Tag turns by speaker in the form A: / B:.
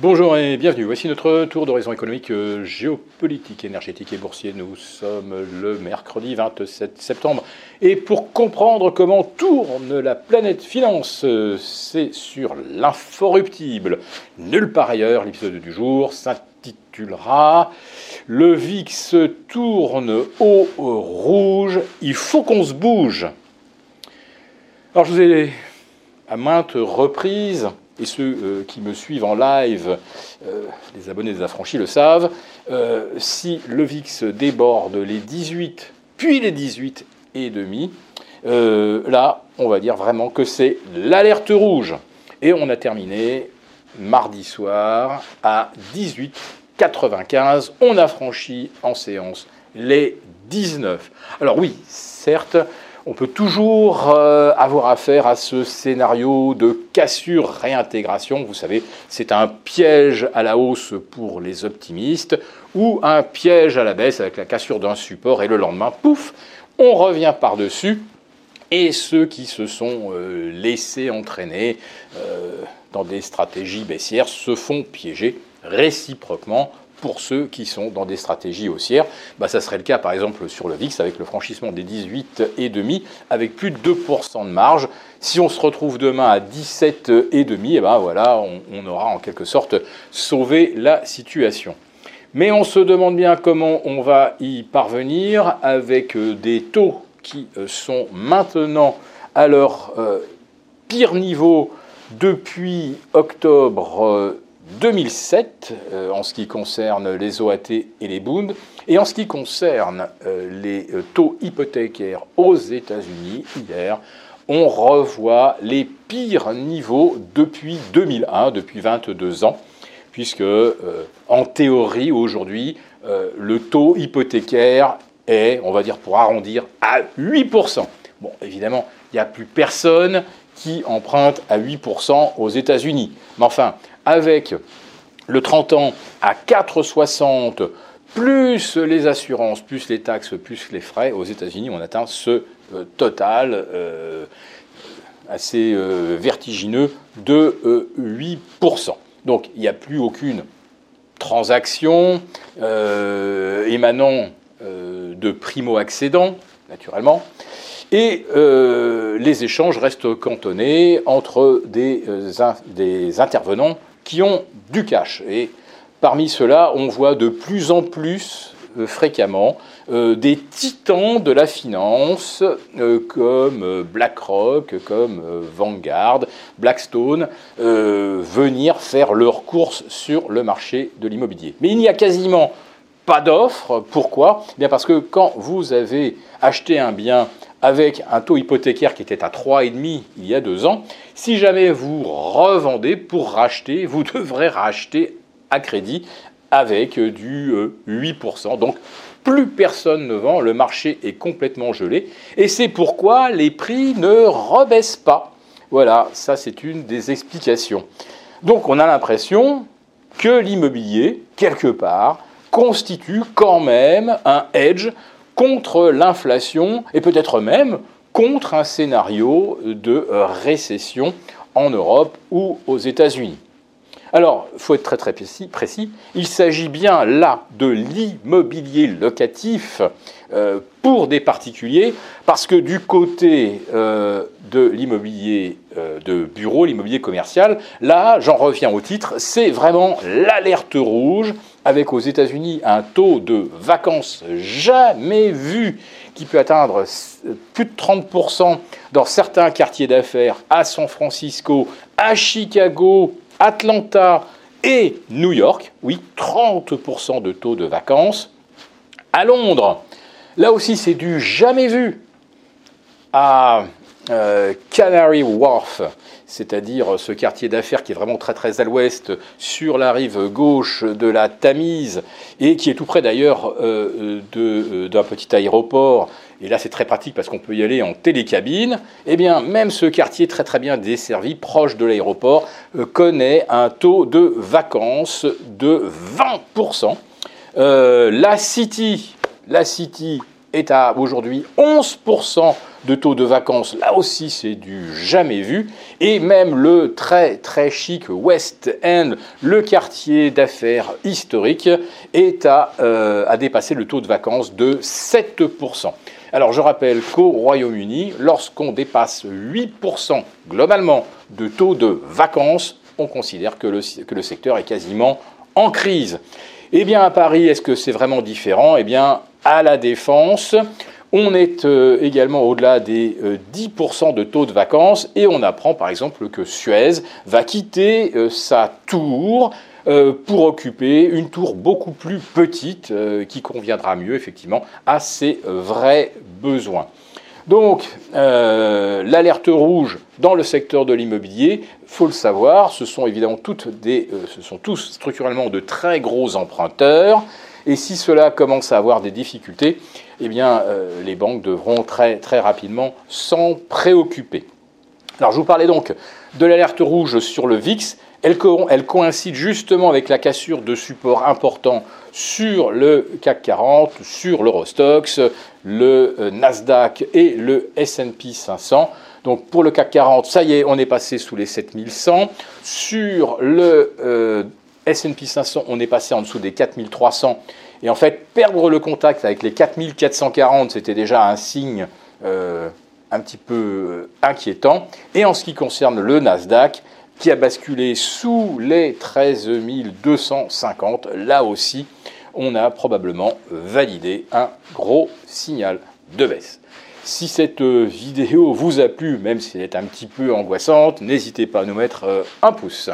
A: Bonjour et bienvenue. Voici notre tour d'horizon économique, euh, géopolitique, énergétique et boursier. Nous sommes le mercredi 27 septembre. Et pour comprendre comment tourne la planète finance, euh, c'est sur l'inforruptible. Nulle part ailleurs, l'épisode du jour s'intitulera Le VIX tourne au rouge, il faut qu'on se bouge. Alors je vous ai à maintes reprises et ceux euh, qui me suivent en live, euh, les abonnés des affranchis le savent, euh, si le VIX déborde les 18, puis les 18 et demi, là, on va dire vraiment que c'est l'alerte rouge. Et on a terminé mardi soir à 18,95. On a franchi en séance les 19. Alors oui, certes, on peut toujours euh, avoir affaire à ce scénario de cassure-réintégration. Vous savez, c'est un piège à la hausse pour les optimistes ou un piège à la baisse avec la cassure d'un support et le lendemain, pouf, on revient par-dessus. Et ceux qui se sont euh, laissés entraîner euh, dans des stratégies baissières se font piéger réciproquement pour ceux qui sont dans des stratégies haussières. Bah, ça serait le cas par exemple sur le VIX avec le franchissement des 18,5 avec plus de 2% de marge. Si on se retrouve demain à 17,5, et eh ben voilà, on, aura en quelque sorte sauvé la situation. Mais on se demande bien comment on va y parvenir avec euh, des taux qui euh, sont maintenant à leur euh, pire niveau depuis octobre 2007 euh, en ce qui concerne les OAT et les Bund. Et en ce qui concerne euh, les euh, taux hypothécaires aux États-Unis, hier, on revoit les pires niveaux depuis 2001, depuis 22 ans, puisque en théorie aujourd'hui, le taux hypothécaire est, on va dire pour arrondir, à 8%. Bon, évidemment, il n'y a plus personne qui emprunte à 8% aux États-Unis. Mais enfin, avec le 30 ans à 4,60 plus les assurances, plus les taxes, plus les frais, aux États-Unis, on atteint ce euh, total euh, assez euh, vertigineux de 8%. Donc il n'y a plus aucune transaction émanant de primo-accédants, naturellement. Et les échanges restent cantonnés entre des, des intervenants qui ont du cash. Et parmi ceux-là, on voit de plus en plus euh, fréquemment euh, des titans de la finance euh, comme BlackRock, comme Vanguard, Blackstone venir faire leurs courses sur le marché de l'immobilier. Mais il n'y a quasiment pas d'offres. Pourquoi? Eh Bien parce que quand vous avez acheté un bien avec un taux hypothécaire qui était à 3,5 il y a deux ans, si jamais vous revendez pour racheter, vous devrez racheter à crédit avec du 8%. Euh, Donc plus personne ne vend, le marché est complètement gelé, et c'est pourquoi les prix ne rebaissent pas. Voilà, ça c'est une des explications. Donc on a l'impression que l'immobilier, quelque part, constitue quand même un hedge contre l'inflation et peut-être même contre un scénario de récession en Europe ou aux États-Unis. Alors, il faut être très précis, il s'agit bien là de l'immobilier locatif euh, pour des particuliers, parce que du côté euh, de l'immobilier euh, de bureau, l'immobilier commercial, là, j'en reviens au titre, c'est vraiment l'alerte rouge, avec aux États-Unis un taux de vacances jamais vu qui peut atteindre plus de 30% dans certains quartiers d'affaires à San Francisco, à Chicago, Atlanta et New York, oui, 30% de taux de vacances. À Londres, là aussi c'est du jamais vu. À euh, Canary Wharf, c'est-à-dire ce quartier d'affaires qui est vraiment très très à l'ouest, sur la rive gauche de la Tamise, et qui est tout près d'ailleurs euh, euh, d'un petit aéroport. Et là, c'est très pratique parce qu'on peut y aller en télécabine. Eh bien, même ce quartier très très bien desservi, proche de l'aéroport, connaît un taux de vacances de 20%. la City, la City est à aujourd'hui 11% de taux de vacances, là aussi c'est du jamais vu. Et même le très très chic West End, le quartier d'affaires historique, est à, euh, dépasser le taux de vacances de 7%. Alors je rappelle qu'au Royaume-Uni, lorsqu'on dépasse 8% globalement de taux de vacances, on considère que le, que le secteur est quasiment en crise. Eh bien à Paris, est-ce que c'est vraiment différent? Eh bien à la défense, on est euh, également au-delà des 10% euh, de taux de vacances et on apprend par exemple que Suez va quitter euh, sa tour pour occuper une tour beaucoup plus petite qui conviendra mieux effectivement à ses vrais besoins. Donc, l'alerte rouge dans le secteur de l'immobilier, faut le savoir, ce sont évidemment toutes des, ce sont tous structurellement de très gros emprunteurs. Et si cela commence à avoir des difficultés, eh bien, euh, les banques devront très, très rapidement s'en préoccuper. Alors, je vous parlais donc de l'alerte rouge sur le VIX. Elle, coïncide justement avec la cassure de support important sur le CAC 40, sur l'Eurostox, le euh, Nasdaq et le S&P 500. Donc pour le CAC 40, ça y est, on est passé sous les 7100. Sur le euh, S&P 500, on est passé en dessous des 4300. Et en fait, perdre le contact avec les 4440, c'était déjà un signe euh, un petit peu euh, inquiétant. Et en ce qui concerne le Nasdaq, qui a basculé sous les 13 250, là aussi, on a probablement validé un gros signal de baisse. Si cette euh, vidéo vous a plu, même si elle est un petit peu angoissante, n'hésitez pas à nous mettre un pouce.